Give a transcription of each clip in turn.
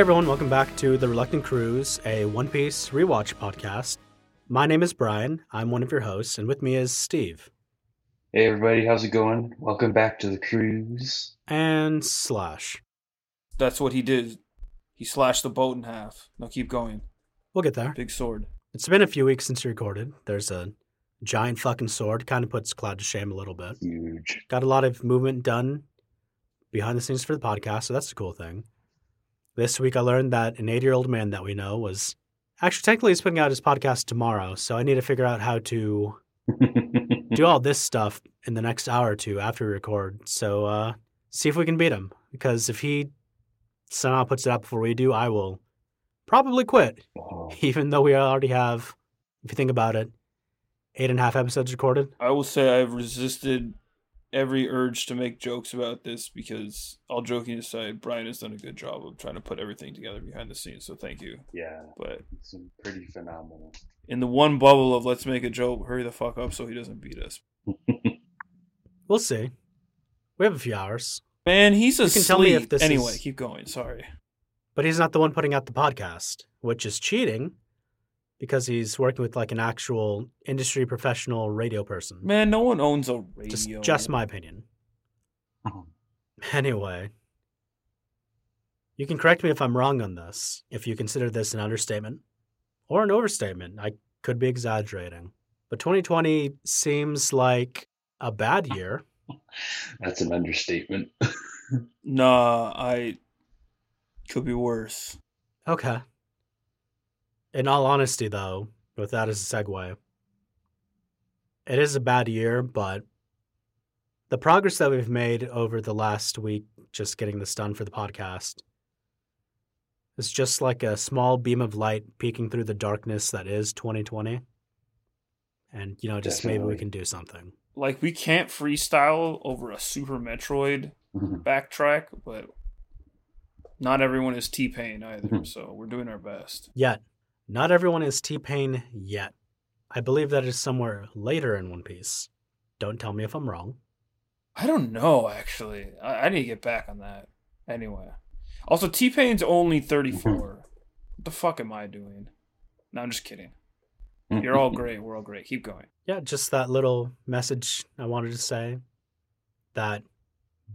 Hey everyone, welcome back to The Reluctant Cruise, a One Piece rewatch podcast. My name is Brian. I'm one of your hosts, and with me is Steve Hey everybody, how's it going? Welcome back to the cruise. and Slash. That's what he did. He slashed the boat in half. Now keep going. We'll get there. Big sword. It's been a few weeks since we recorded. There's a giant fucking sword, kind of puts Cloud to shame a little bit. Huge. Got a lot of movement done behind the scenes for the podcast, so that's a cool thing. This week I learned that an 80 year old man that we know was actually technically he's putting out his podcast tomorrow, so I need to figure out how to do all this stuff in the next hour or two after we record. So uh, see if we can beat him. Because if he somehow puts it out before we do, I will probably quit. Oh, Even though we already have, if you think about it, eight and a half episodes recorded. I will say I've resisted every urge to make jokes about this because, all joking aside, Brian has done a good job of trying to put everything together behind the scenes. So thank you. yeah, But it's pretty phenomenal. in the one bubble of let's make a joke, hurry the fuck up so he doesn't beat us. We'll see. We have a few hours, Man, he's You asleep. can tell me if this anyway, is- keep going. Sorry. but he's not the one putting out the podcast, which is cheating because he's working with like an actual industry professional radio person. Man, no one owns a radio. Just, just my opinion. Uh-huh. Anyway, you can correct me if I'm wrong on this, if you consider this an understatement or an overstatement. I could be exaggerating. But 2020 seems like a bad year. That's an understatement. Nah, I could be worse. Okay. In all honesty, though, with that as a segue, it is a bad year, but the progress that we've made over the last week, just getting this done for the podcast, is just like a small beam of light peeking through the darkness that is 2020. And, you know, just maybe we can do something. Like we can't freestyle over a Super Metroid mm-hmm. backtrack, but not everyone is T Pain either, mm-hmm. so we're doing our best. Yet, not everyone is T Pain yet. I believe that is somewhere later in One Piece. Don't tell me if I'm wrong. I don't know actually. I, I need to get back on that. Anyway. Also T Pain's only thirty four. what the fuck am I doing? No, I'm just kidding. You're all great, we're all great. Keep going. Yeah, just that little message I wanted to say. That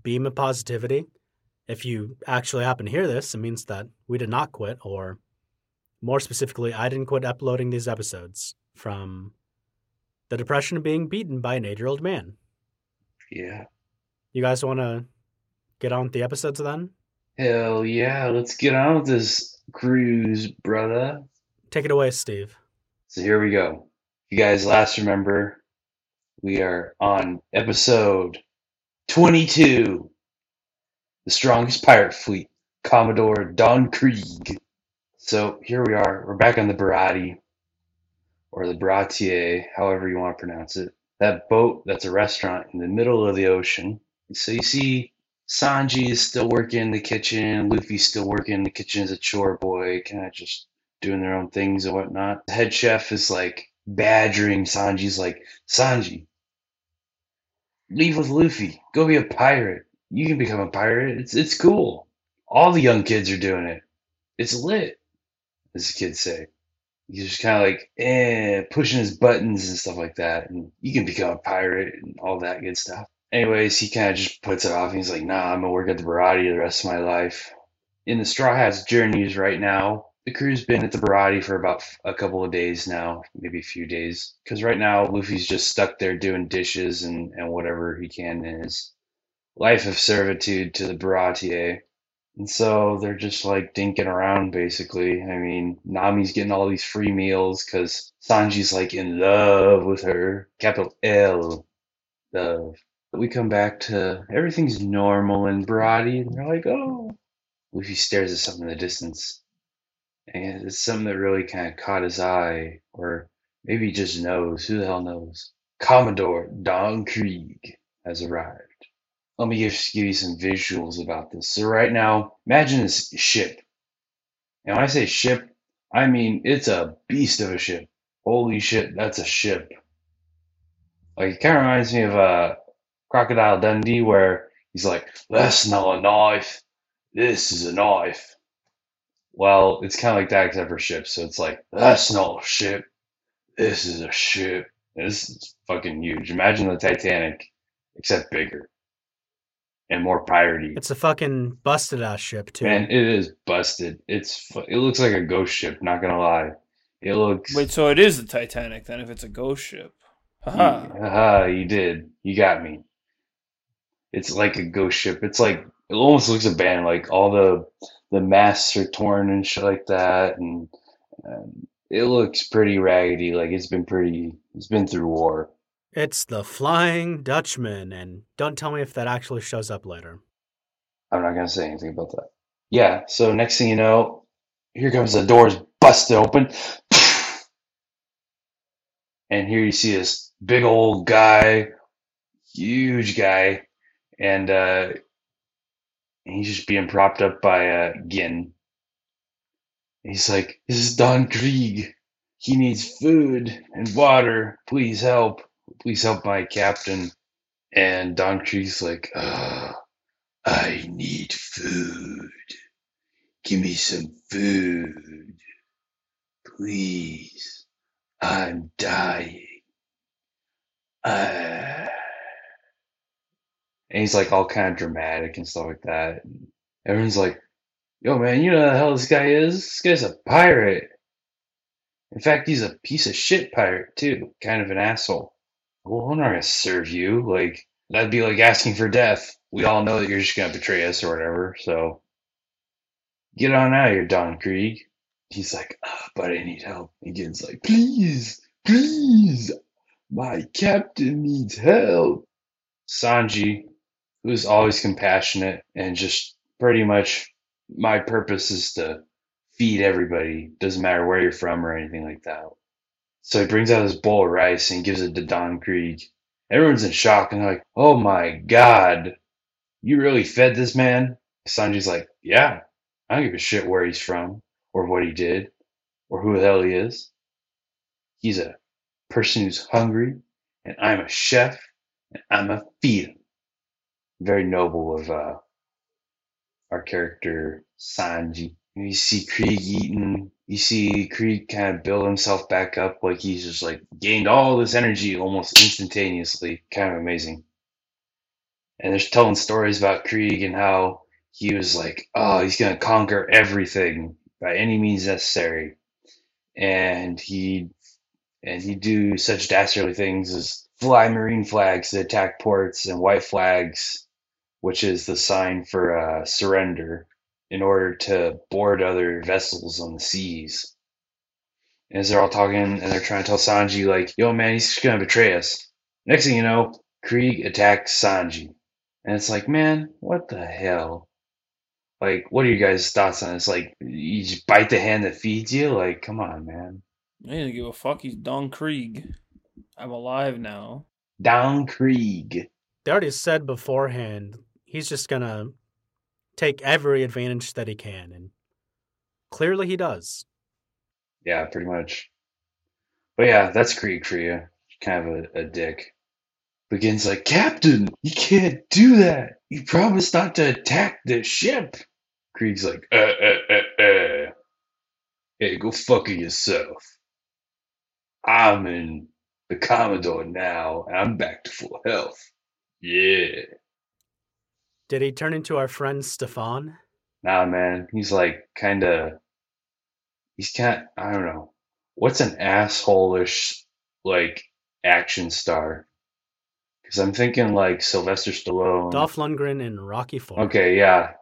beam of positivity. If you actually happen to hear this, it means that we did not quit, or more specifically, I didn't quit uploading these episodes from the depression of being beaten by an eight year old man. yeah. You guys want to get on with the episodes then? Hell yeah, let's get on with this cruise, brother. Take it away, Steve. So here we go. You guys last remember, we are on episode 22 The Strongest Pirate Fleet, Commodore Don Krieg. So here we are. We're back on the Barati, or the Bratier, however you want to pronounce it. That boat that's a restaurant in the middle of the ocean. So you see Sanji is still working in the kitchen, Luffy's still working in the kitchen as a chore boy, kind of just doing their own things and whatnot. The head chef is like badgering Sanji's like, Sanji, leave with Luffy. Go be a pirate. You can become a pirate. It's it's cool. All the young kids are doing it. It's lit, as the kids say. He's just kind of like, eh, pushing his buttons and stuff like that. And you can become a pirate and all that good stuff. Anyways, he kind of just puts it off. He's like, nah, I'm to work at the Baratie the rest of my life. In the Straw Hats journeys right now, the crew's been at the Baratie for about a couple of days now, maybe a few days. Because right now, Luffy's just stuck there doing dishes and, and whatever he can in his life of servitude to the Baratie. And so they're just like dinking around basically. I mean, Nami's getting all these free meals because Sanji's like in love with her. Capital L. Love. But we come back to everything's normal in Baratie, and they're like, oh. Luffy stares at something in the distance. And it's something that really kind of caught his eye, or maybe he just knows. Who the hell knows? Commodore Don Krieg has arrived. Let me give you some visuals about this. So right now, imagine this ship. And when I say ship, I mean it's a beast of a ship. Holy shit, that's a ship. Like it kind of reminds me of uh, Crocodile Dundee, where he's like, "That's not a knife. This is a knife." Well, it's kind of like that except for ships. So it's like, that's not a ship. This is a ship. This is fucking huge. Imagine the Titanic, except bigger and more piratey. It's a fucking busted ass ship too. Man, it is busted. It's it looks like a ghost ship. Not gonna lie, it looks. Wait, so it is the Titanic then? If it's a ghost ship, haha. Haha, uh-huh, you did. You got me. It's like a ghost ship. It's like it almost looks abandoned. Like all the the masts are torn and shit like that, and, and it looks pretty raggedy. Like it's been pretty. It's been through war. It's the Flying Dutchman, and don't tell me if that actually shows up later. I'm not gonna say anything about that. Yeah. So next thing you know, here comes the doors busted open, and here you see this big old guy, huge guy, and uh, he's just being propped up by uh, Gin. He's like, "This is Don Krieg. He needs food and water. Please help. Please help my captain." And Don Krieg's like, uh, "I need food. Give me some food, please. I'm dying." Uh, and he's like all kind of dramatic and stuff like that. And everyone's like, yo, man, you know the hell this guy is? This guy's a pirate. In fact, he's a piece of shit pirate, too. Kind of an asshole. Well, I'm not going to serve you. Like, that'd be like asking for death. We all know that you're just going to betray us or whatever. So get on out of here, Don Krieg. He's like, ah, but I need help. And Gin's like, please, please, my captain needs help. Sanji, who's always compassionate and just pretty much my purpose is to feed everybody, doesn't matter where you're from or anything like that. So he brings out his bowl of rice and gives it to Don Krieg. Everyone's in shock and they're like, oh my god, you really fed this man? Sanji's like, yeah, I don't give a shit where he's from or what he did or who the hell he is. He's a person who's hungry and I'm a chef and I'm a feed him. Very noble of uh, our character Sanji. You see Krieg eating. You see Krieg kind of build himself back up, like he's just like gained all this energy almost instantaneously. Kind of amazing. And they're telling stories about Krieg and how he was like, oh, he's gonna conquer everything by any means necessary, and he and he'd do such dastardly things as fly marine flags to attack ports and white flags, which is the sign for uh, surrender, in order to board other vessels on the seas. And as they're all talking and they're trying to tell Sanji, like, yo, man, he's just gonna betray us. Next thing you know, Krieg attacks Sanji. And it's like, man, what the hell? Like, what are you guys' thoughts on this? Like, you just bite the hand that feeds you? Like, come on, man. I didn't give a fuck. He's Don Krieg. I'm alive now. Don Krieg. They already said beforehand he's just gonna take every advantage that he can, and clearly he does. Yeah, pretty much. But yeah, that's for you. Kind of a, a dick. Begins like, Captain, you can't do that. You promised not to attack the ship. Krieg's like, uh, uh, uh, uh. Hey, go fuck it yourself. I'm in the Commodore now, and I'm back to full health. Yeah. Did he turn into our friend Stefan? Nah, man, he's like kind of. He's kind. I don't know. What's an asshole-ish like action star? Because I'm thinking like Sylvester Stallone. Dolph Lundgren and Rocky Four. Okay, yeah.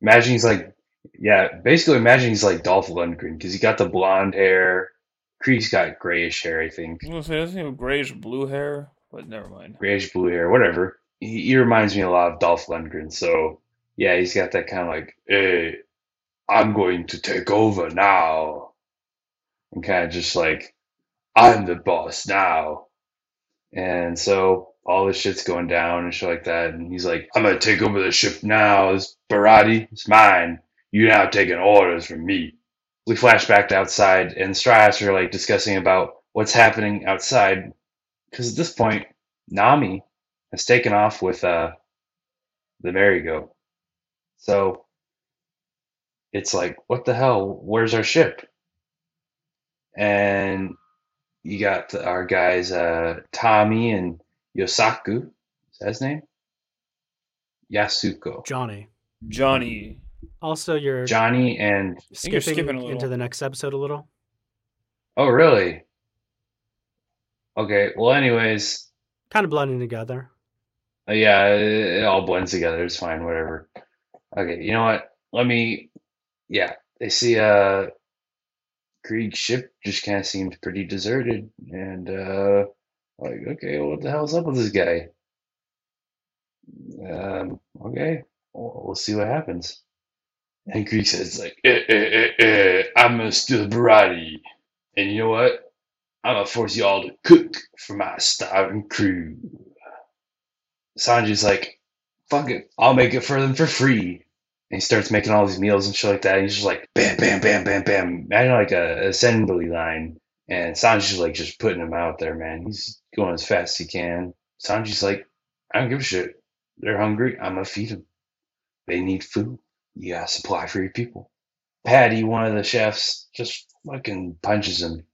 Imagine he's like, yeah. Basically, imagine he's like Dolph Lundgren because he got the blonde hair. Krieg's got grayish hair, I think. I was gonna say doesn't he have grayish blue hair? But never mind. Grayish blue hair, whatever. He, he reminds me a lot of Dolph Lundgren. So yeah, he's got that kind of like, hey, I'm going to take over now, and kind of just like, I'm the boss now. And so all this shit's going down and shit like that. And he's like, I'm gonna take over the ship now. This Baratie, it's mine. You now taking orders from me. We flash back to outside, and the are like discussing about what's happening outside. Because at this point, Nami has taken off with uh, the merry-go. So it's like, what the hell? Where's our ship? And you got our guys, uh, Tommy and Yosaku. Is that his name? Yasuko. Johnny. Johnny. Also, you're Johnny and think you're skipping, skipping a into the next episode a little. oh really? Okay. Well, anyways, Kind of blending together. Yeah, it, it all blends together. It's fine. Whatever. Okay. You know what? Let me. Yeah, they see uh Krieg's ship just kind of seemed pretty deserted, and uh like, okay, what the hell's up with this guy? Um, okay, we'll, we'll see what happens. And Krieg says like, eh, eh, eh, eh, I'm gonna steal Baratie, and you know what? I'm gonna force you all to cook for my starving crew. Sanji's like, fuck it, I'll make it for them for free. And he starts making all these meals and shit like that. And he's just like, bam, bam, bam, bam, bam. Imagine like a assembly line. And Sanji's like just putting him out there, man. He's going as fast as he can. Sanji's like, I don't give a shit. They're hungry. I'm gonna feed them. They need food. You gotta supply for your people. Patty, one of the chefs, just fucking punches him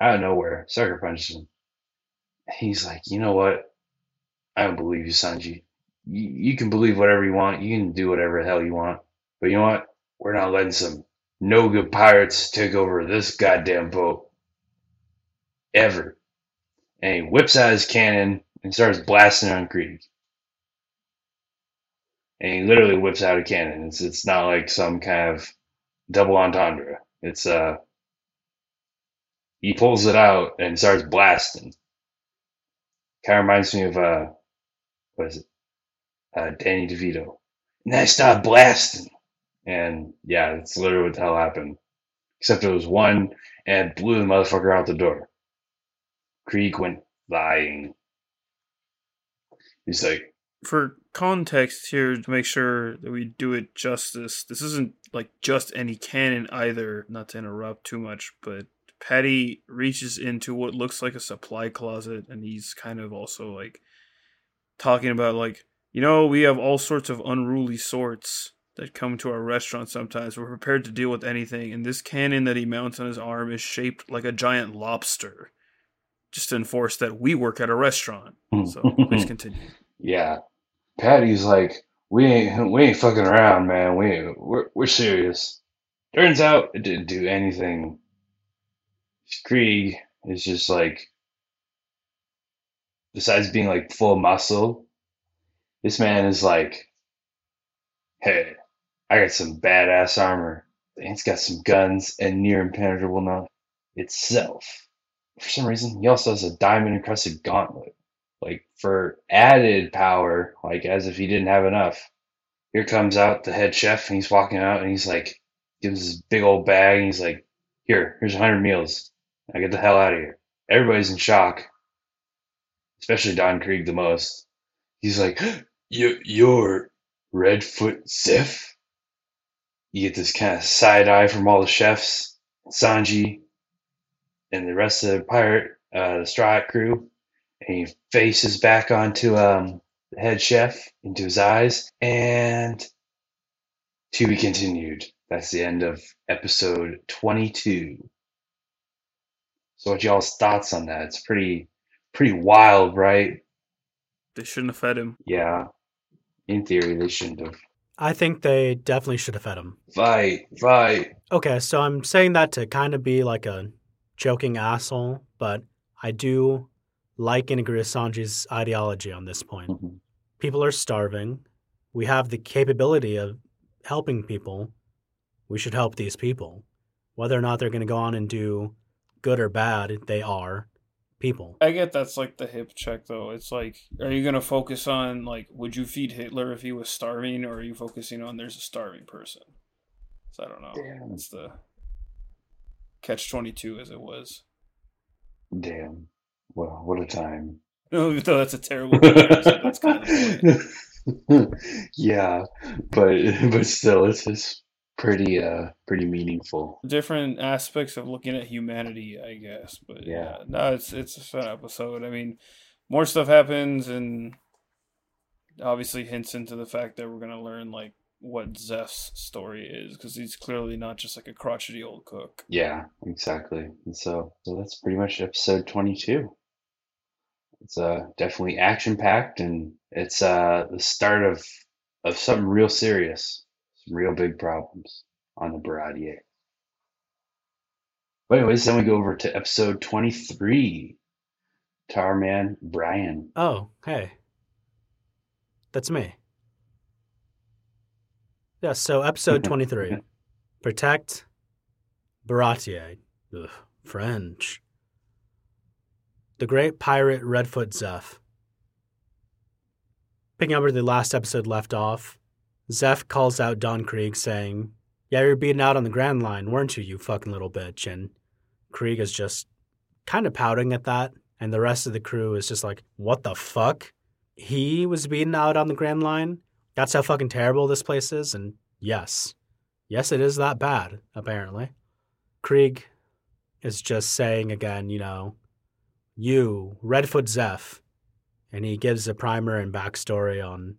out of nowhere. Sucker punches him. He's like, you know what? I don't believe you, Sanji. You, you can believe whatever you want. You can do whatever the hell you want. But you know what? We're not letting some no good pirates take over this goddamn boat. Ever. And he whips out his cannon and starts blasting on Krieg. And he literally whips out a cannon. It's it's not like some kind of double entendre. It's uh he pulls it out and starts blasting. Kind of reminds me of uh what is it? Uh Danny DeVito. And I started blasting. And yeah, that's literally what the hell happened. Except it was one and blew the motherfucker out the door. Krieg went flying. He's like, For context here, to make sure that we do it justice, this isn't like just any canon either, not to interrupt too much, but Patty reaches into what looks like a supply closet and he's kind of also like talking about like, you know, we have all sorts of unruly sorts that come to our restaurant sometimes. We're prepared to deal with anything, and this cannon that he mounts on his arm is shaped like a giant lobster. Just to enforce that we work at a restaurant. Hmm. So please continue. yeah. Patty's like, we ain't we ain't fucking around, man. We we're we're serious. Turns out it didn't do anything. Krieg is just like, besides being like full of muscle, this man is like, hey, I got some badass armor. It's got some guns and near impenetrable knowledge itself. For some reason, he also has a diamond encrusted gauntlet. Like for added power, like as if he didn't have enough. Here comes out the head chef and he's walking out and he's like gives his big old bag and he's like, Here, here's hundred meals. I get the hell out of here. Everybody's in shock. Especially Don Krieg the most. He's like, You you're Redfoot Zeff? You get this kind of side eye from all the chefs, Sanji, and the rest of the pirate, uh, the Straw Hat crew. And he faces back onto um, the head chef, into his eyes, and to be continued. That's the end of episode 22. So, what y'all's thoughts on that? It's pretty, pretty wild, right? They shouldn't have fed him. Yeah. In theory, they shouldn't have. I think they definitely should have fed him. Fight, fight. Okay, so I'm saying that to kind of be like a joking asshole, but I do like and agree with Sanji's ideology on this point. Mhm. People are starving. We have the capability of helping people. We should help these people. Whether or not they're going to go on and do good or bad, they are people. I get that's like the hip check though. It's like, are you gonna focus on like, would you feed Hitler if he was starving, or are you focusing on there's a starving person? So I don't know. Damn. It's the catch twenty two as it was. Damn. Well, what a time. No, even though that's a terrible that's kind of yeah, but but still, it's just pretty uh pretty meaningful. different aspects of looking at humanity, I guess. But yeah, Yeah. no, it's it's a fun episode. I mean, more stuff happens, and obviously hints into the fact that we're gonna learn like what Zeff's story is because he's clearly not just like a crotchety old cook. Yeah, exactly. And so, so that's pretty much episode 22. It's uh, definitely action packed, and it's uh, the start of of something real serious, some real big problems on the Baratie. But anyways, then we go over to episode 23. Tar Man Brian. Oh, hey. That's me. Yeah, so episode 23. Protect Baratie. Ugh, French. The great pirate Redfoot Zeff. Picking up where the last episode left off, Zeff calls out Don Krieg saying, Yeah, you're beaten out on the Grand Line, weren't you, you fucking little bitch? And Krieg is just kind of pouting at that, and the rest of the crew is just like, What the fuck? He was beaten out on the Grand Line? That's how fucking terrible this place is? And yes, yes, it is that bad, apparently. Krieg is just saying again, you know, you, Redfoot Zeff, and he gives a primer and backstory on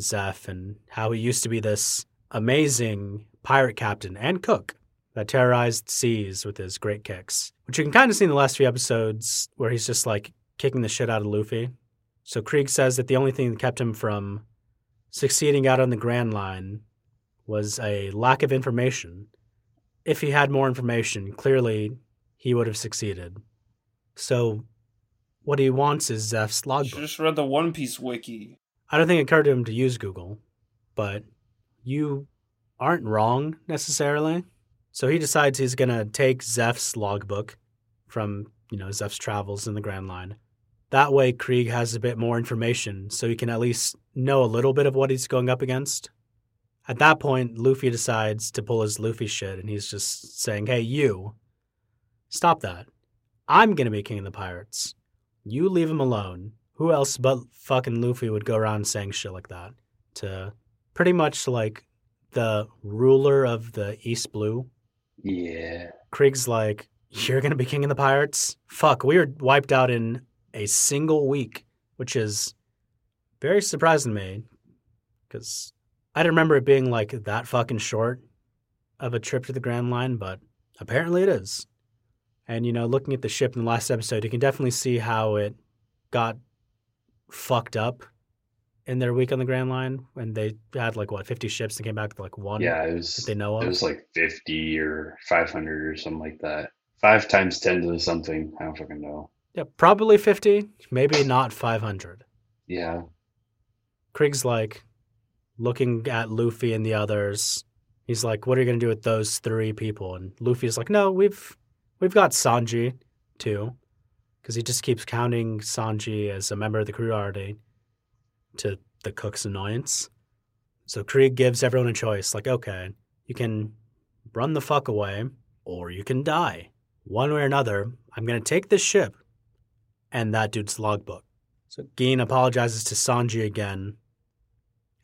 Zeff and how he used to be this amazing pirate captain and cook that terrorized seas with his great kicks, which you can kind of see in the last few episodes where he's just like kicking the shit out of Luffy. So Krieg says that the only thing that kept him from succeeding out on the Grand Line was a lack of information. If he had more information, clearly he would have succeeded. So, what he wants is Zeff's logbook. just read the One Piece wiki. I don't think it occurred to him to use Google, but you aren't wrong necessarily. So he decides he's going to take Zeff's logbook from, you know, Zeff's travels in the Grand Line. That way, Krieg has a bit more information so he can at least know a little bit of what he's going up against. At that point, Luffy decides to pull his Luffy shit and he's just saying, hey, you, stop that. I'm going to be king of the pirates. You leave him alone. Who else but fucking Luffy would go around saying shit like that? To pretty much like the ruler of the East Blue. Yeah. Krieg's like, You're gonna be king of the pirates? Fuck, we were wiped out in a single week, which is very surprising to me. Because I didn't remember it being like that fucking short of a trip to the Grand Line, but apparently it is. And, you know, looking at the ship in the last episode, you can definitely see how it got fucked up in their week on the Grand Line when they had like what, 50 ships and came back with like one Yeah, it that was they know of. it was like 50 or 500 or something like that. 5 times 10 to something. I don't fucking know. Yeah, probably 50, maybe not 500. Yeah. Krieg's like looking at Luffy and the others. He's like, "What are you going to do with those three people?" And Luffy's like, "No, we've we've got Sanji too." Cuz he just keeps counting Sanji as a member of the crew already to the cook's annoyance. So Krieg gives everyone a choice like, "Okay, you can run the fuck away or you can die. One way or another, I'm going to take this ship and that dude's logbook." So Gin apologizes to Sanji again.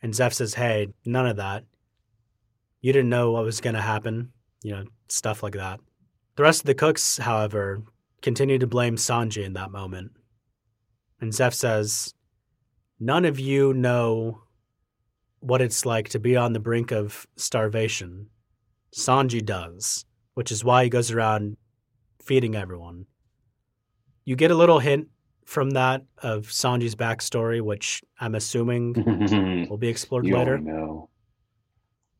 And Zeff says, Hey, none of that. You didn't know what was going to happen. You know, stuff like that. The rest of the cooks, however, continue to blame Sanji in that moment. And Zeff says, None of you know what it's like to be on the brink of starvation. Sanji does, which is why he goes around feeding everyone. You get a little hint from that of Sanji's backstory, which I'm assuming will be explored don't later. know.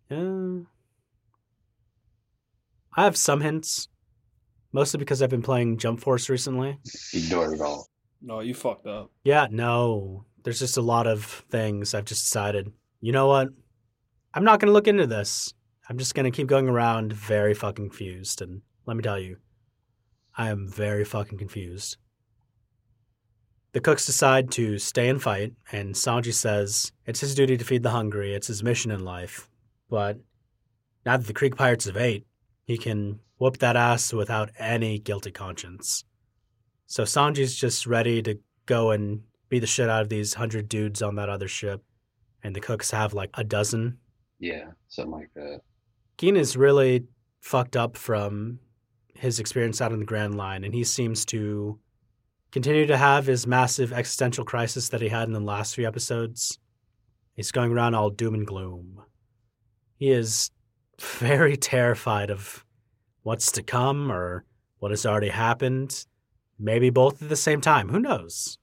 Yeah. I have some hints, mostly because I've been playing Jump Force recently. Ignore it all. No, you fucked up. Yeah, no, there's just a lot of things I've just decided. You know what? I'm not going to look into this. I'm just going to keep going around very fucking confused. And let me tell you, I am very fucking confused. The cooks decide to stay and fight, and Sanji says it's his duty to feed the hungry, it's his mission in life. But now that the Krieg Pirates have ate, he can whoop that ass without any guilty conscience. So Sanji's just ready to go and beat the shit out of these hundred dudes on that other ship, and the cooks have like a dozen. Yeah, something like that. Gin is really fucked up from his experience out on the Grand Line, and he seems to continue to have his massive existential crisis that he had in the last few episodes. He's going around all doom and gloom. He is very terrified of what's to come or what has already happened. Maybe both at the same time. Who knows?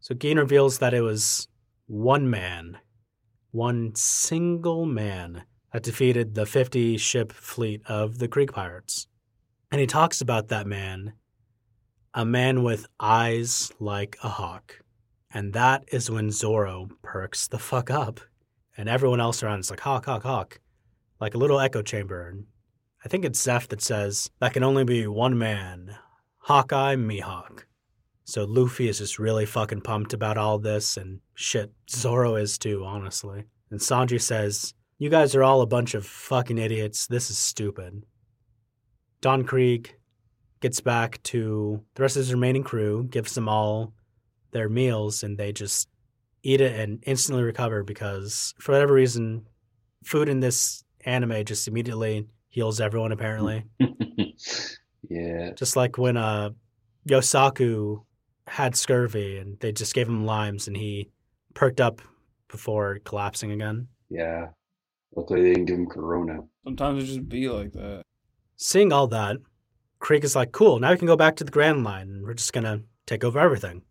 So Gin reveals that it was one man, one single man, that defeated the 50 ship fleet of the Krieg pirates. And he talks about that man, a man with eyes like a hawk. And that is when Zoro perks the fuck up. And everyone else around is like, hawk, hawk, hawk. Like a little echo chamber. And I think it's Zeff that says, that can only be one man, Hawkeye Mihawk. So Luffy is just really fucking pumped about all this, and shit, Zoro is too, honestly. And Sanji says, You guys are all a bunch of fucking idiots. This is stupid. Don Krieg gets back to the rest of his remaining crew, gives them all their meals, and they just eat it and instantly recover because, for whatever reason, food in this anime just immediately heals everyone, apparently. yeah. Just like when uh, Yosaku had scurvy and they just gave him limes and he perked up before collapsing again. Yeah. Luckily they didn't give him corona. Sometimes it just be like that. Seeing all that, Krieg is like, cool, now we can go back to the Grand Line and we're just gonna take over everything.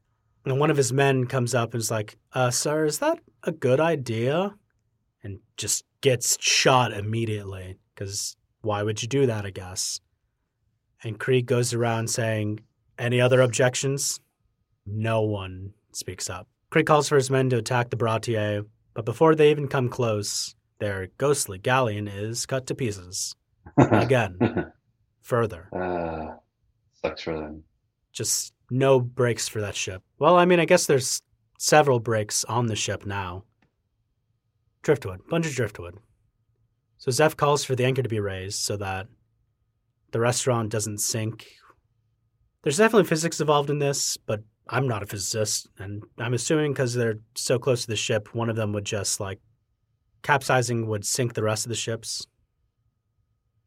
And one of his men comes up and is like, uh, sir, is that a good idea? And just gets shot immediately, because why would you do that, I guess? And Krieg goes around saying, any other objections? No one speaks up. Krieg calls for his men to attack the Baratie, but before they even come close, their ghostly galleon is cut to pieces. Again, further. uh, sucks for them. Just no brakes for that ship. Well, I mean, I guess there's several brakes on the ship now. Driftwood, bunch of driftwood. So Zeff calls for the anchor to be raised so that the restaurant doesn't sink. There's definitely physics involved in this, but I'm not a physicist, and I'm assuming because they're so close to the ship, one of them would just like capsizing would sink the rest of the ships.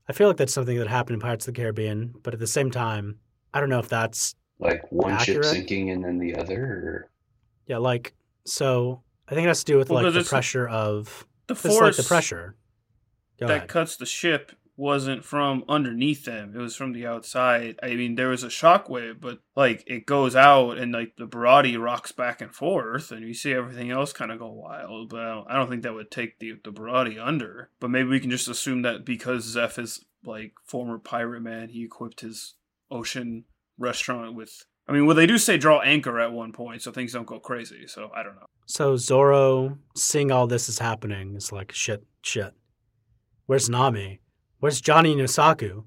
I feel like that's something that happened in Pirates of the Caribbean, but at the same time, I don't know if that's Like one Accurate? ship sinking and then the other or yeah, like so. I think it has to do with Well, like 'cause the pressure of The it's like force the pressure. Go that ahead. cuts the ship wasn't from underneath them. It was from the outside. I mean, there was a shockwave, but like it goes out and like the Baratie rocks back and forth, and you see everything else kind of go wild. But I don't, I don't think that would take the the Baratie under. But maybe we can just assume that because Zeff is like former pirate man, he equipped his ocean restaurant with. I mean, well, they do say draw anchor at one point, so things don't go crazy. So I don't know. So Zoro, seeing all this is happening, is like, shit, shit. Where's Nami? Where's Johnny and Yosaku?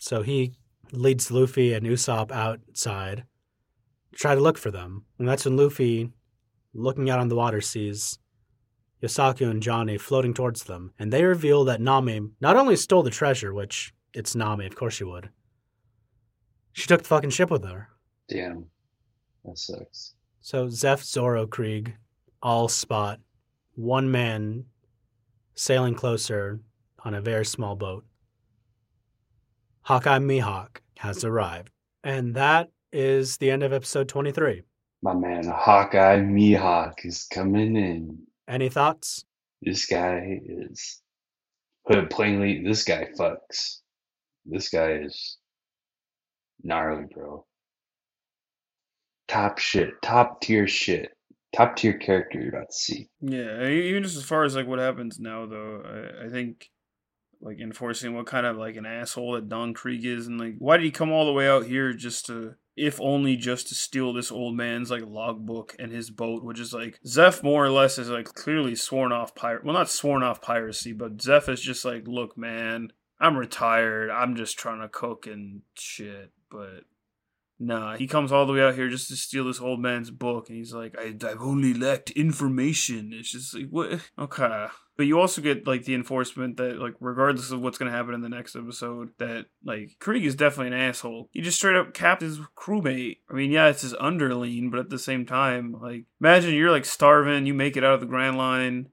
So he leads Luffy and Usopp outside to try to look for them. And that's when Luffy, looking out on the water, sees Yosaku and Johnny floating towards them. And they reveal that Nami not only stole the treasure, which it's Nami, of course she would, she took the fucking ship with her. damn. That sucks. So Zeff, Zoro, Krieg, all spot one man sailing closer on a very small boat. Hawkeye Mihawk has arrived. And that is the end of episode 23. My man Hawkeye Mihawk is coming in. Any thoughts? This guy is put it plainly, this guy fucks. This guy is gnarly, bro. Top shit, top tier shit, top tier character you're about to see. Yeah, e- even just as far as like what happens now, though, I, I think like enforcing what kind of like an asshole that Don Krieg is, and like why did he come all the way out here just to, if only just to steal this old man's like logbook and his boat, which is like Zeff more or less is like clearly sworn off pirate. Well, not sworn off piracy, but Zeff is just like, look, man, I'm retired. I'm just trying to cook and shit, but. Nah, he comes all the way out here just to steal this old man's book, and he's like, I, "I've only lacked information." It's just like, what? Okay, but you also get like the enforcement that, like, regardless of what's gonna happen in the next episode, that like Krieg is definitely an asshole. He just straight up capped his crewmate. I mean, yeah, it's his underling, but at the same time, like, imagine you're like starving, you make it out of the Grand Line,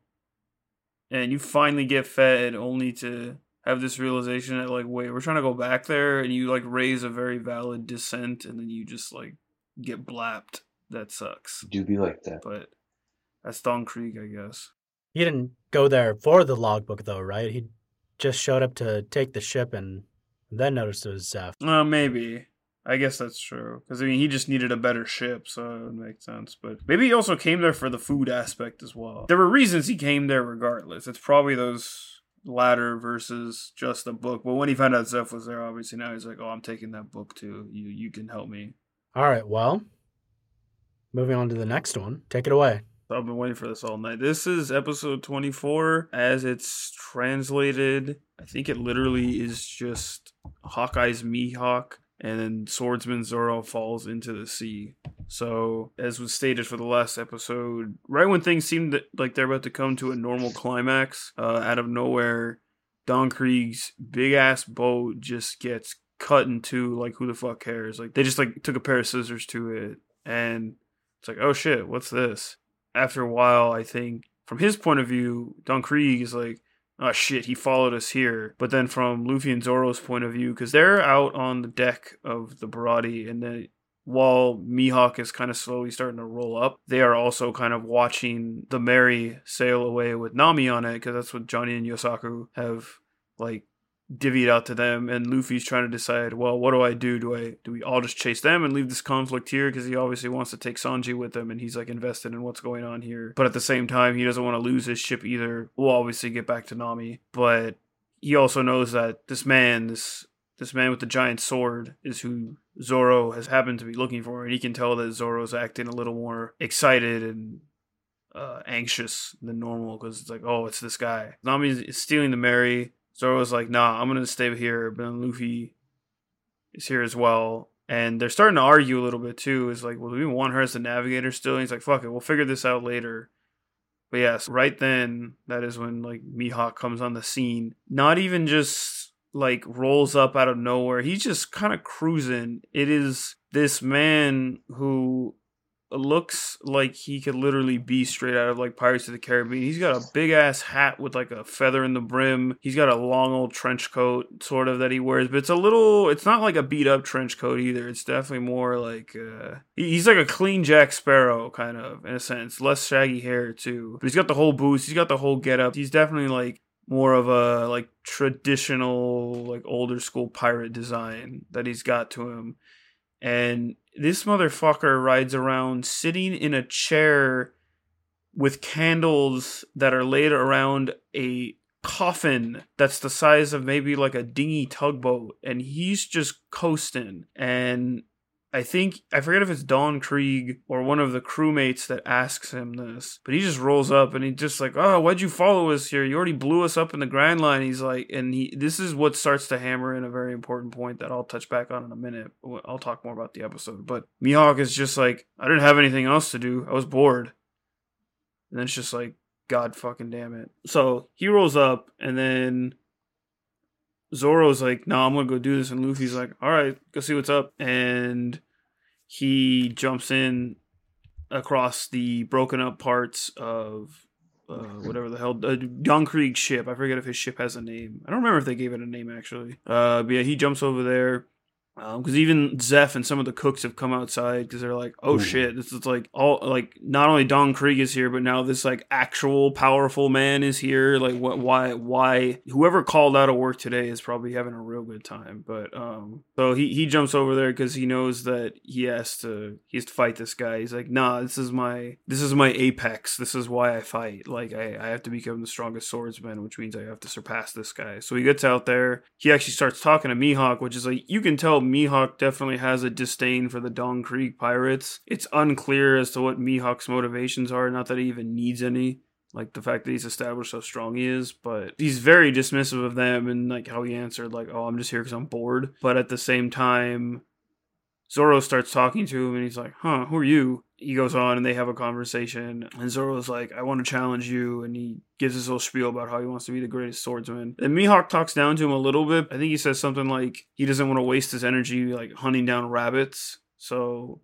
and you finally get fed, only to have this realization that like wait we're trying to go back there and you like raise a very valid dissent and then you just like get blapped that sucks Do be like that. but that's don krieg i guess He didn't go there for the logbook, though, right? He just showed up to take the ship and then noticed it was Zeff. Uh, maybe. I guess that's true. Because, I mean, he just needed a better ship, so it would make sense. But maybe he also came there for the food aspect as well. There were reasons he came there regardless. It's probably those latter versus just the book. But when he found out Zeff was there, obviously now he's like, oh, I'm taking that book too. You, you can help me. All right, well, moving on to the next one. Take it away. I've been waiting for this all night. This is episode 24 as it's translated. I think it literally is just Hawkeye's Mihawk and then Swordsman Zoro falls into the sea. So, as was stated for the last episode, right when things seemed like they're about to come to a normal climax, uh, out of nowhere, Don Krieg's big ass boat just gets cut in two. Like, who the fuck cares? Like, they just like took a pair of scissors to it, and it's like, oh shit, what's this? After a while, I think from his point of view, Don Krieg is like, oh shit, he followed us here. But then from Luffy and Zoro's point of view, because they're out on the deck of the Baratie, and then while Mihawk is kind of slowly starting to roll up, they are also kind of watching the Merry sail away with Nami on it, because that's what Johnny and Yosaku have like divvied out to them and Luffy's trying to decide, well, what do I do? Do I do we all just chase them and leave this conflict here because he obviously wants to take Sanji with him and he's like invested in what's going on here. But at the same time, he doesn't want to lose his ship either. We'll obviously get back to Nami, but he also knows that this man, this this man with the giant sword is who Zoro has happened to be looking for and he can tell that Zoro's acting a little more excited and uh, anxious than normal because it's like, oh, it's this guy. Nami is stealing the Merry Zoro's like, nah, I'm gonna stay here. But then Luffy is here as well. And they're starting to argue a little bit too. Is like, well, do we want her as the navigator still? And he's like, fuck it, we'll figure this out later. But yes, right then, that is when like Mihawk comes on the scene. Not even just like rolls up out of nowhere. He's just kind of cruising. It is this man who looks like he could literally be straight out of like Pirates of the Caribbean. He's got a big ass hat with like a feather in the brim. He's got a long old trench coat sort of that he wears, but it's a little it's not like a beat up trench coat either. It's definitely more like uh he's like a clean Jack Sparrow kind of in a sense. Less shaggy hair too. But he's got the whole boots, he's got the whole get up. He's definitely like more of a like traditional like older school pirate design that he's got to him and this motherfucker rides around sitting in a chair with candles that are laid around a coffin that's the size of maybe like a dinghy tugboat. And he's just coasting. And I think I forget if it's Don Krieg or one of the crewmates that asks him this, but he just rolls up and he just like, "Oh, why'd you follow us here? You already blew us up in the Grand Line." He's like, and he this is what starts to hammer in a very important point that I'll touch back on in a minute. I'll talk more about the episode, but Mihawk is just like, "I didn't have anything else to do. I was bored," and then it's just like, "God fucking damn it!" So he rolls up and then Zoro's like, no, I'm gonna go do this, and Luffy's like, all right, go see what's up, and he jumps in across the broken up parts of uh, whatever the hell uh, Don Krieg's ship. I forget if his ship has a name. I don't remember if they gave it a name actually. Uh, but yeah, he jumps over there because um, even Zeff and some of the cooks have come outside because they're like, "Oh Ooh. shit, this is like all like not only Don Krieg is here, but now this like actual powerful man is here. Like, what? Why? Why? Whoever called out of work today is probably having a real good time. But um, so he he jumps over there because he knows that he has to he has to fight this guy. He's like, "Nah, this is my this is my apex. This is why I fight. Like, I I have to become the strongest swordsman, which means I have to surpass this guy." So he gets out there. He actually starts talking to Mihawk, which is like you can tell Mihawk definitely has a disdain for the Don Krieg pirates. It's unclear as to what Mihawk's motivations are, not that he even needs any. Like the fact that he's established how strong he is, but he's very dismissive of them and like how he answered, like, oh, I'm just here because I'm bored. But at the same time, Zoro starts talking to him and he's like, huh, who are you? he goes on and they have a conversation and Zoro's like, I want to challenge you and he gives his little spiel about how he wants to be the greatest swordsman. And Mihawk talks down to him a little bit. I think he says something like he doesn't want to waste his energy like hunting down rabbits. So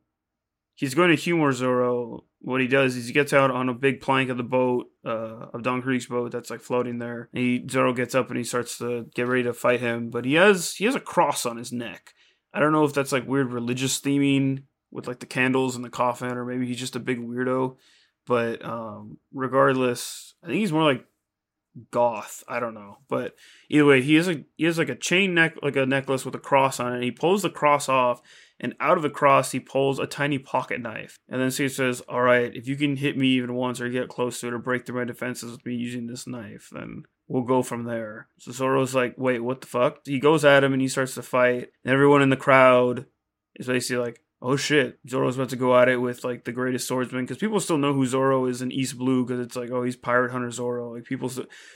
he's going to humor Zoro. What he does is he gets out on a big plank of the boat, uh, of Don Krieg's boat that's like floating there. And he Zoro gets up and he starts to get ready to fight him, but he has he has a cross on his neck. I don't know if that's like weird religious theming with like the candles and the coffin, or maybe he's just a big weirdo. But um, regardless, I think he's more like goth. I don't know, but either way, he has a he has like a chain neck, like a necklace with a cross on it. And he pulls the cross off, and out of the cross, he pulls a tiny pocket knife. And then he says, "All right, if you can hit me even once or get close to it or break through my defenses with me using this knife, then we'll go from there." So Zoro's like, "Wait, what the fuck?" He goes at him and he starts to fight, and everyone in the crowd is basically like, oh shit, Zoro's about to go at it with like the greatest swordsman because people still know who Zoro is in East Blue because it's like oh he's Pirate Hunter Zoro. Like people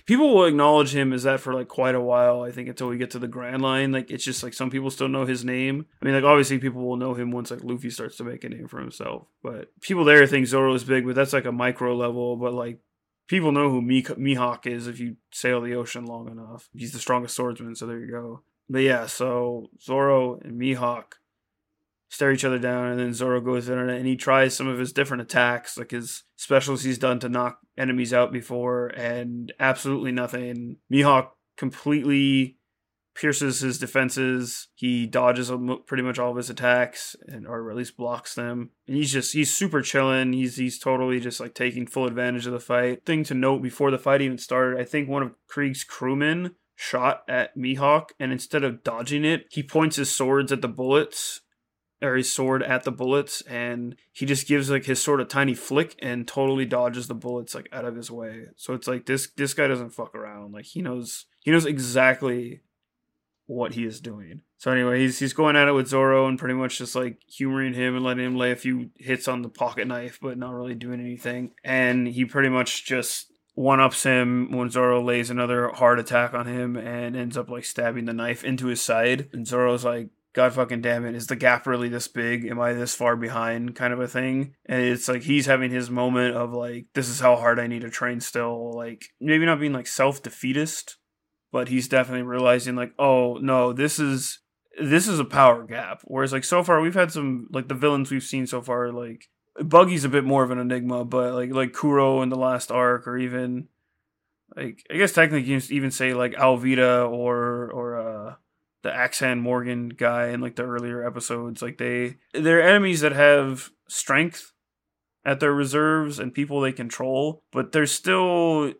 people will acknowledge him as that for like quite a while. I think until we get to the Grand Line, like it's just like some people still know his name. I mean like obviously people will know him once like Luffy starts to make a name for himself. But people there think Zoro is big, but that's like a micro level. But like people know who Mihawk is if you sail the ocean long enough. He's the strongest swordsman, so there you go. But yeah, so Zoro and Mihawk stare each other down, and then Zoro goes in and he tries some of his different attacks, like his specials he's done to knock enemies out before, and absolutely nothing. Mihawk completely pierces his defenses. He dodges pretty much all of his attacks, and or at least blocks them. And he's just he's super chilling. He's he's totally just like taking full advantage of the fight. Thing to note before the fight even started, I think one of Krieg's crewmen shot at Mihawk, and instead of dodging it, he points his swords at the bullets or his sword at the bullets and he just gives like his sort of tiny flick and totally dodges the bullets like out of his way. So it's like this this guy doesn't fuck around. Like he knows he knows exactly what he is doing. So anyway, he's he's going at it with Zoro and pretty much just like humoring him and letting him lay a few hits on the pocket knife, but not really doing anything. And he pretty much just one ups him when Zoro lays another hard attack on him and ends up like stabbing the knife into his side. And Zoro's like, God fucking damn it, is the gap really this big? Am I this far behind? Kind of a thing. And it's like he's having his moment of like, this is how hard I need to train still. Like, maybe not being like self defeatist, but he's definitely realizing like, oh no, this is this is a power gap. Whereas like so far we've had some like the villains we've seen so far, like Buggy's a bit more of an enigma, but like like Kuro in the last arc or even like I guess technically you can even say like Alvida or or uh the Axe-Hand Morgan guy in like the earlier episodes. Like they they're enemies that have strength at their reserves and people they control, but they're still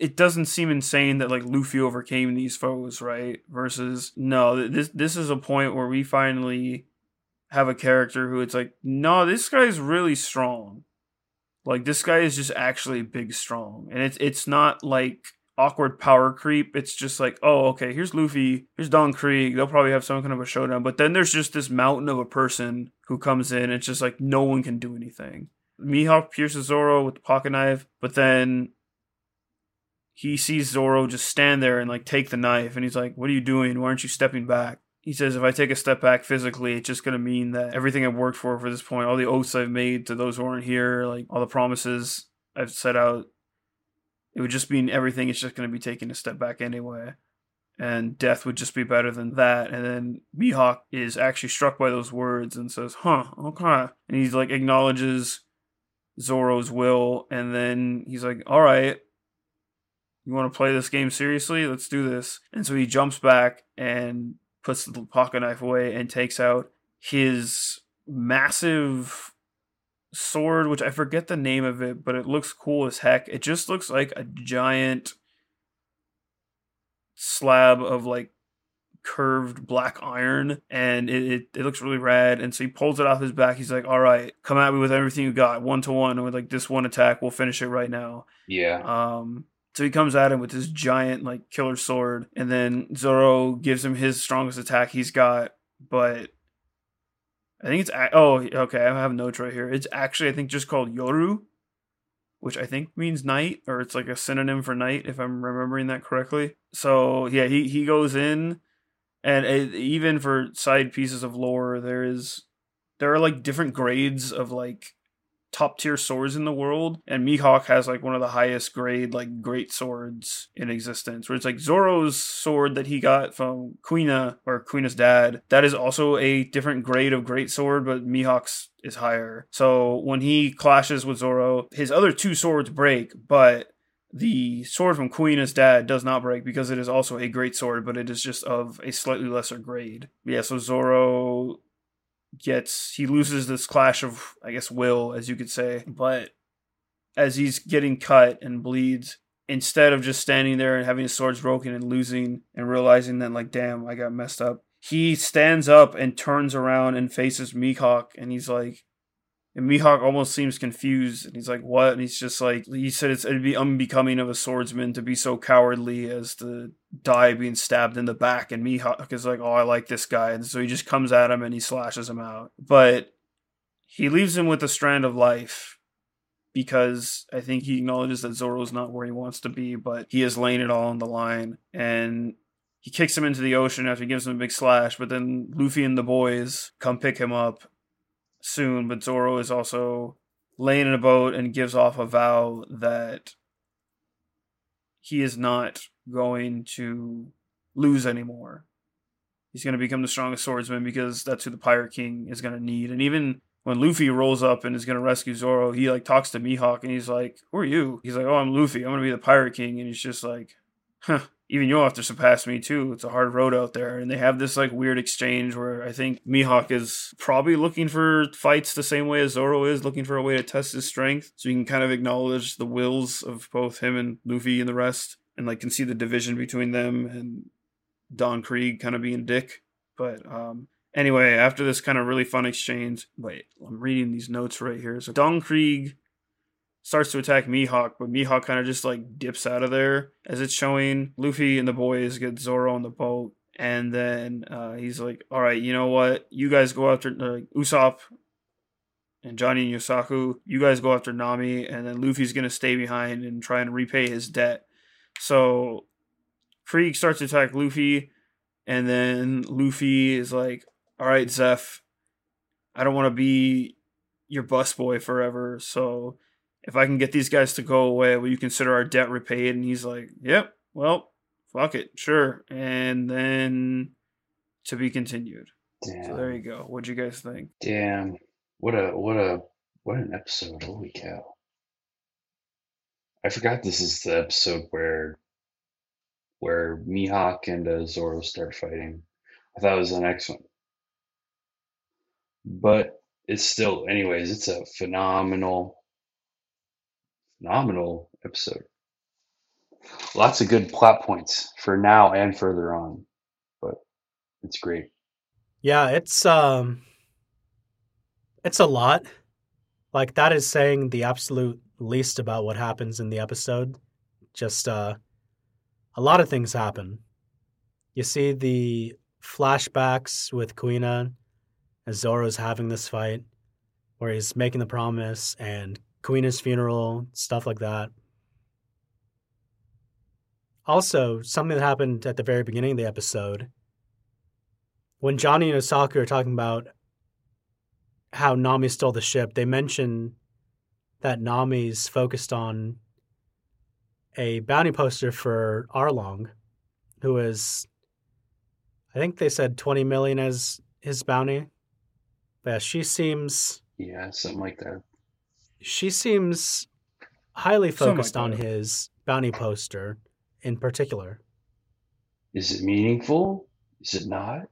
it doesn't seem insane that like Luffy overcame these foes, right? Versus no, this this is a point where we finally have a character who it's like, no, this guy's really strong. Like this guy is just actually big strong. And it's it's not like awkward power creep. It's just like, oh, okay, here's Luffy, here's Don Krieg. They'll probably have some kind of a showdown. But then there's just this mountain of a person who comes in. and It's just like no one can do anything. Mihawk pierces Zoro with the pocket knife, but then he sees Zoro just stand there and like take the knife, and he's like, "What are you doing? Why aren't you stepping back?" He says, "If I take a step back physically, it's just gonna mean that everything I've worked for for this point, all the oaths I've made to those who aren't here, like all the promises I've set out, it would just mean everything is just to be taking a step back anyway. And death would just be better than that. And then Mihawk is actually struck by those words and says, huh, okay. And he's like, acknowledges Zoro's will. And then he's like, all right, you want to play this game seriously? Let's do this. And so he jumps back and puts the pocket knife away and takes out his massive sword, which I forget the name of it, but it looks cool as heck. It just looks like a giant slab of like curved black iron and it, it, it, looks really rad and so he pulls it off his back he's like all right come at me with everything you got one to one and with like this one attack we'll finish it right now yeah um so he comes at him with this giant like killer sword and then zoro gives him his strongest attack he's got but I think it's oh okay. I have notes right here. It's actually I think just called Yoru, which I think means night, or it's like a synonym for night if I'm remembering that correctly. So yeah, he he goes in, and it, even for side pieces of lore, there is there are like different grades of like top tier swords in the world, and Mihawk has like one of the highest grade like great swords in existence. Where it's like Zoro's sword that he got from Kuina or Kuina's dad. That is also a different grade of great sword, but Mihawk's is higher. So when he clashes with Zoro, his other two swords break, but the sword from Kuina's dad does not break because it is also a great sword, but it is just of a slightly lesser grade. Yeah, so Zoro gets he loses this clash of I guess will as you could say, but as he's getting cut and bleeds, instead of just standing there and having his swords broken and losing and realizing that like damn I got messed up, he stands up and turns around and faces Mihawk and he's like and Mihawk almost seems confused and he's like, What? And he's just like he said it's it'd be unbecoming of a swordsman to be so cowardly as to die being stabbed in the back and Mihawk is like, Oh, I like this guy and so he just comes at him and he slashes him out. But he leaves him with a strand of life because I think he acknowledges that Zoro's not where he wants to be, but he is laying it all on the line. And he kicks him into the ocean after he gives him a big slash, but then Luffy and the boys come pick him up soon. But Zoro is also laying in a boat and gives off a vow that he is not going to lose anymore. He's going to become the strongest swordsman because that's who the Pirate King is going to need. And even when Luffy rolls up and is gonna rescue Zoro, he like talks to Mihawk and he's like, "Who are you?" He's like, "Oh, I'm Luffy. I'm gonna be the Pirate King." And he's just like, "Huh." Even you'll have to surpass me too. It's a hard road out there. And they have this like weird exchange where I think Mihawk is probably looking for fights the same way as Zoro is, looking for a way to test his strength. So you can kind of acknowledge the wills of both him and Luffy and the rest. And like can see the division between them and Don Krieg kind of being dick. But um Anyway, after this kind of really fun exchange, wait, I'm reading these notes right here. So Don Krieg starts to attack Mihawk, but Mihawk kind of just like dips out of there as it's showing. Luffy and the boys get Zoro on the boat, and then uh, he's like, "All right, you know what? You guys go after uh, Usopp and Johnny and Yosaku. You guys go after Nami, and then Luffy's gonna stay behind and try and repay his debt." So Krieg starts to attack Luffy, and then Luffy is like, all right, Zeff, I don't want to be your busboy forever. So if I can get these guys to go away, will you consider our debt repaid? And he's like, yep, well, fuck it, sure. And then to be continued. Damn. So there you go. What'd you guys think? Damn. What a, what a, what an episode. Holy cow. I forgot this is the episode where, where Mihawk and uh, Zoro start fighting. I thought it was the next one but it's still, anyways, it's a phenomenal, phenomenal episode. Lots of good plot points for now and further on, but it's great. Yeah, it's um, it's a lot. Like that is saying the absolute least about what happens in the episode. Just uh, a lot of things happen. You see the flashbacks with Kuina as Zoro's having this fight where he's making the promise and Kuina's funeral, stuff like that. Also, something that happened at the very beginning of the episode when Johnny and Yosaku are talking about how Nami stole the ship, they mention that Nami's focused on a bounty poster for Arlong, who is, I think they said 20 million as his bounty. But Yeah, she seems. Yeah, something like that. She seems highly focused like on his bounty poster in particular. Is it meaningful? Is it not?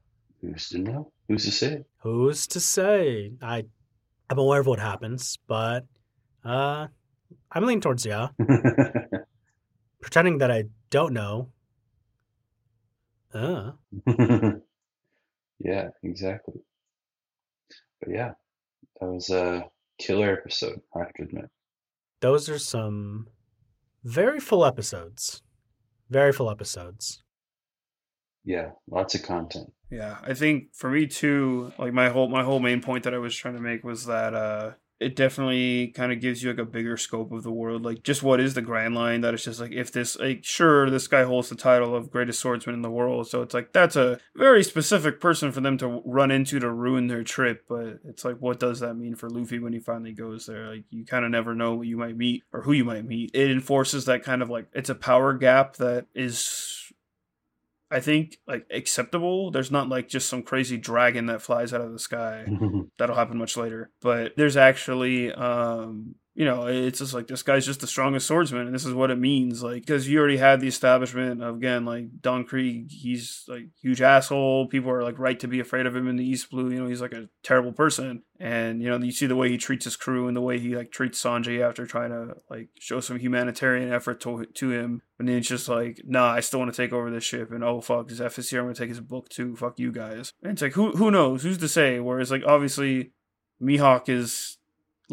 Who's to know? Who's to say? Who's to say? I, I'm aware of what happens, but uh, I'm leaning towards yeah. Pretending that I don't know. Uh. yeah, exactly. But yeah, that was a killer episode, I have to admit. Those are some very full episodes. Very full episodes. Yeah, lots of content. Yeah, I think for me too, like my whole my whole main point that I was trying to make was that uh it definitely kind of gives you like a bigger scope of the world. Like just what is the Grand Line? That it's just like if this like sure this guy holds the title of greatest swordsman in the world, so it's like that's a very specific person for them to run into to ruin their trip. But it's like what does that mean for Luffy when he finally goes there? Like you kind of never know what you might meet or who you might meet. It enforces that kind of like it's a power gap that is I think like acceptable. There's not like just some crazy dragon that flies out of the sky. That'll happen much later. But there's actually um you know, it's just like this guy's just the strongest swordsman, and this is what it means. Like, because you already had the establishment of again, like Don Krieg, he's like huge asshole. People are like right to be afraid of him in the East Blue. You know, he's like a terrible person, and you know, you see the way he treats his crew and the way he like treats Sanji after trying to like show some humanitarian effort to to him. And then it's just like, nah, I still want to take over this ship, and oh fuck, Zeff is here. I'm gonna take his book too. Fuck you guys. And it's like, who who knows? Who's to say? Whereas like obviously, Mihawk is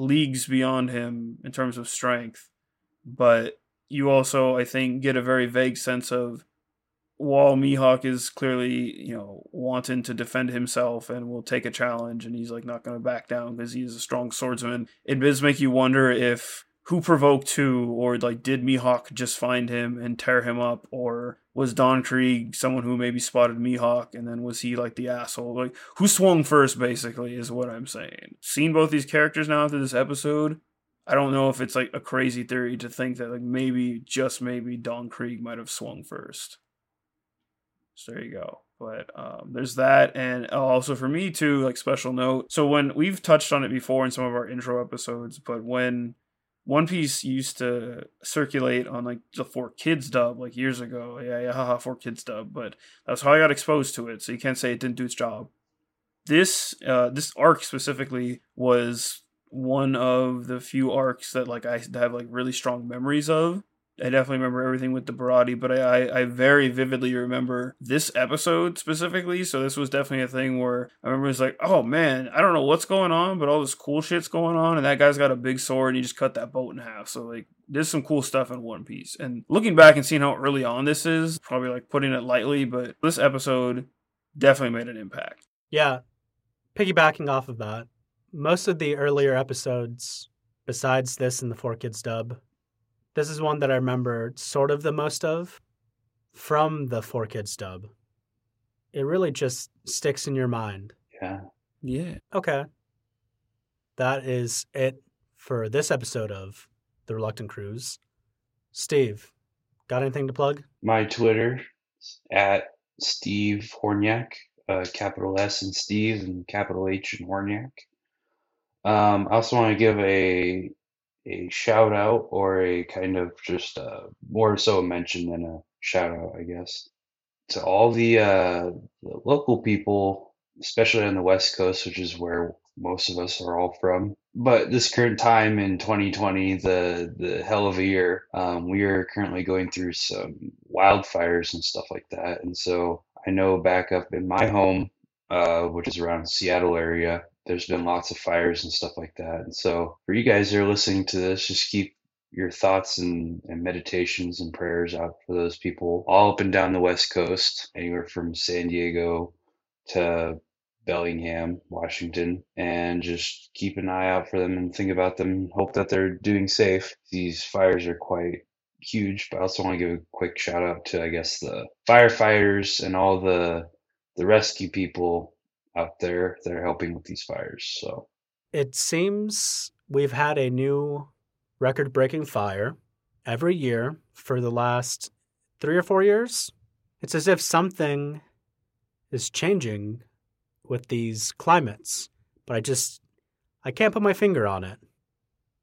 leagues beyond him in terms of strength. But you also, I think, get a very vague sense of while Mihawk is clearly, you know, wanting to defend himself and will take a challenge and he's like not going to back down because he's a strong swordsman, it does make you wonder if who provoked who or like did Mihawk just find him and tear him up or was Don Krieg someone who maybe spotted Mihawk and then was he like the asshole? Like who swung first basically is what I'm saying. Seen both these characters now after this episode. I don't know if it's like a crazy theory to think that like maybe just maybe Don Krieg might have swung first. So there you go. But um, there's that, and also for me too, like special note. So when we've touched on it before in some of our intro episodes, but when one Piece used to circulate on like the 4Kids dub like years ago. Yeah, yeah, haha, 4Kids dub. But that's how I got exposed to it. So you can't say it didn't do its job. This uh, this arc specifically was one of the few arcs that like I have like really strong memories of. I definitely remember everything with the Baratie, but I, I, I, very vividly remember this episode specifically. So this was definitely a thing where I remember it's like, oh man, I don't know what's going on, but all this cool shit's going on, and that guy's got a big sword and he just cut that boat in half. So like there's some cool stuff in One Piece. And looking back and seeing how early on this is, probably like putting it lightly, but this episode definitely made an impact. Yeah. Piggybacking off of that, most of the earlier episodes, besides this and the 4Kids dub, this is one that I remember sort of the most of from the 4Kids dub. It really just sticks in your mind. Yeah. Yeah. Okay. That is it for this episode of The Reluctant Cruise. Steve, got anything to plug? My Twitter at Steve Hornyak, uh, capital S and Steve and capital H in Hornyak. Um, I also want to give a a shout out or a kind of just uh, more so a mention than a shout out, I guess, to all the, uh, the local people, especially on the West Coast, which is where most of us are all from. But this current time in 2020, the the hell of a year, um, we are currently going through some wildfires and stuff like that. And so I know back up in my home, uh, which is around Seattle area, there's been lots of fires and stuff like that. And so for you guys that are listening to this, just keep your thoughts and, and meditations and prayers out for those people all up and down the West Coast, anywhere from San Diego to Bellingham, Washington, and just keep an eye out for them and think about them. Hope that they're doing safe. These fires are quite huge, but I also want to give a quick shout out to, I guess, the firefighters and all the the rescue people out there that are helping with these fires. So it seems we've had a new record breaking fire every year for the last three or four years. It's as if something is changing with these climates, but I just I can't put my finger on it.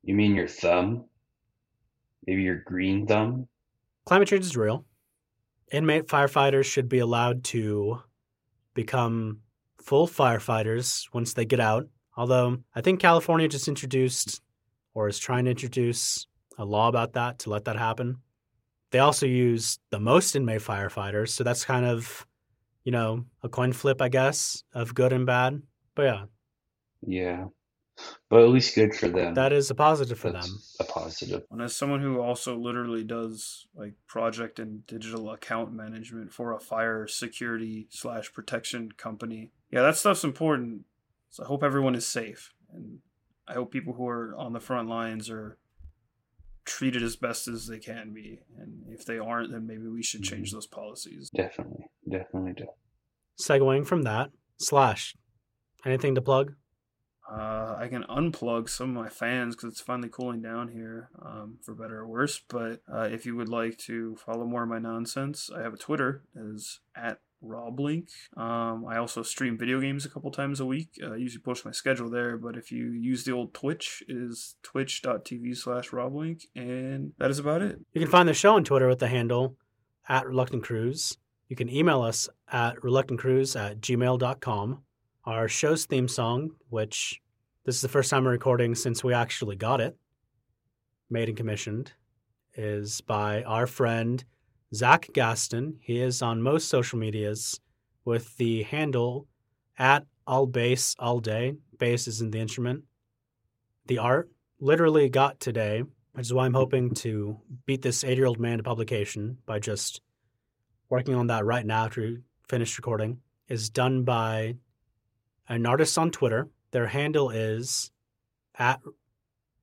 You mean your thumb? Maybe your green thumb? Climate change is real. Inmate firefighters should be allowed to become full firefighters once they get out. Although I think California just introduced or is trying to introduce a law about that to let that happen. They also use the most inmate firefighters, so that's kind of, you know, a coin flip, I guess, of good and bad. But yeah. Yeah. But at least good for them. That is a positive for That's them. A positive. And as someone who also literally does like project and digital account management for a fire security slash protection company, yeah, that stuff's important. So I hope everyone is safe, and I hope people who are on the front lines are treated as best as they can be. And if they aren't, then maybe we should change Mhm. those policies. Definitely. Definitely do. Segueing from that, slash, anything to plug? Uh, I can unplug some of my fans because it's finally cooling down here, um, for better or worse. But uh, if you would like to follow more of my nonsense, I have a Twitter is at Rob Link. Um, I also stream video games a couple times a week. Uh, I usually post my schedule there, but if you use the old Twitch, it is twitch.tv slash roblink, and that is about it. You can find the show on Twitter with the handle at Reluctant Cruise. You can email us at reluctantcruise at gmail.com. Our show's theme song, which this is the first time we're recording since we actually got it, made and commissioned, is by our friend Zach Gaston. He is on most social medias with the handle at all bass all day. Bass is in the instrument. The art literally got today, which is why I'm hoping to beat this 80 year old man to publication by just working on that right now after we finish recording, is done by an artist on Twitter. Their handle is at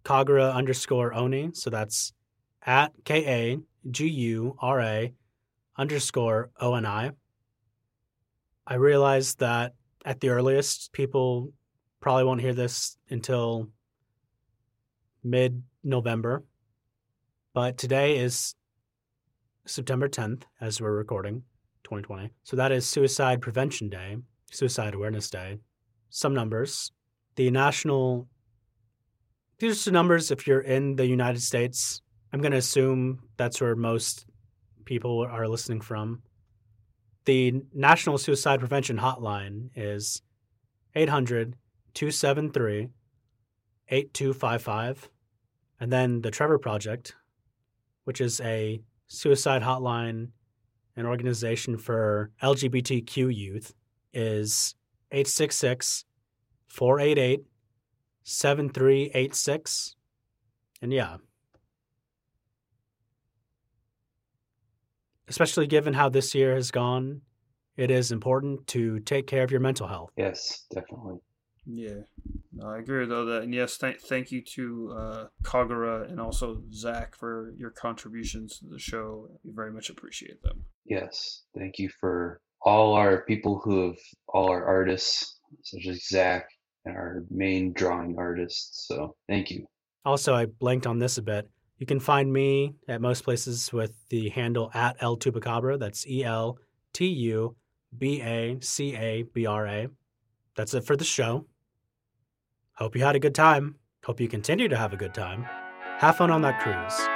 Kagura underscore Oni. So that's at K A G U R A underscore O N I. I realize that at the earliest, people probably won't hear this until mid November. But today is September 10th, as we're recording, 2020. So that is Suicide Prevention Day, Suicide Awareness Day. Some numbers. The national, these are numbers if you're in the United States. I'm going to assume that's where most people are listening from. The National Suicide Prevention Hotline is 800 273 8255. And then the Trevor Project, which is a suicide hotline an organization for LGBTQ youth, is 866 488 7386. And yeah, especially given how this year has gone, it is important to take care of your mental health. Yes, definitely. Yeah, no, I agree with all that, and yes, th- thank you to uh, Kagura and also Zach for your contributions to the show. We very much appreciate them. Yes, thank you for all our people who have all our artists, such as Zach and our main drawing artists. So thank you. Also, I blanked on this a bit. You can find me at most places with the handle at El Tubacabra. That's E L T U B A C A B R A. That's it for the show. Hope you had a good time. Hope you continue to have a good time. Have fun on that cruise.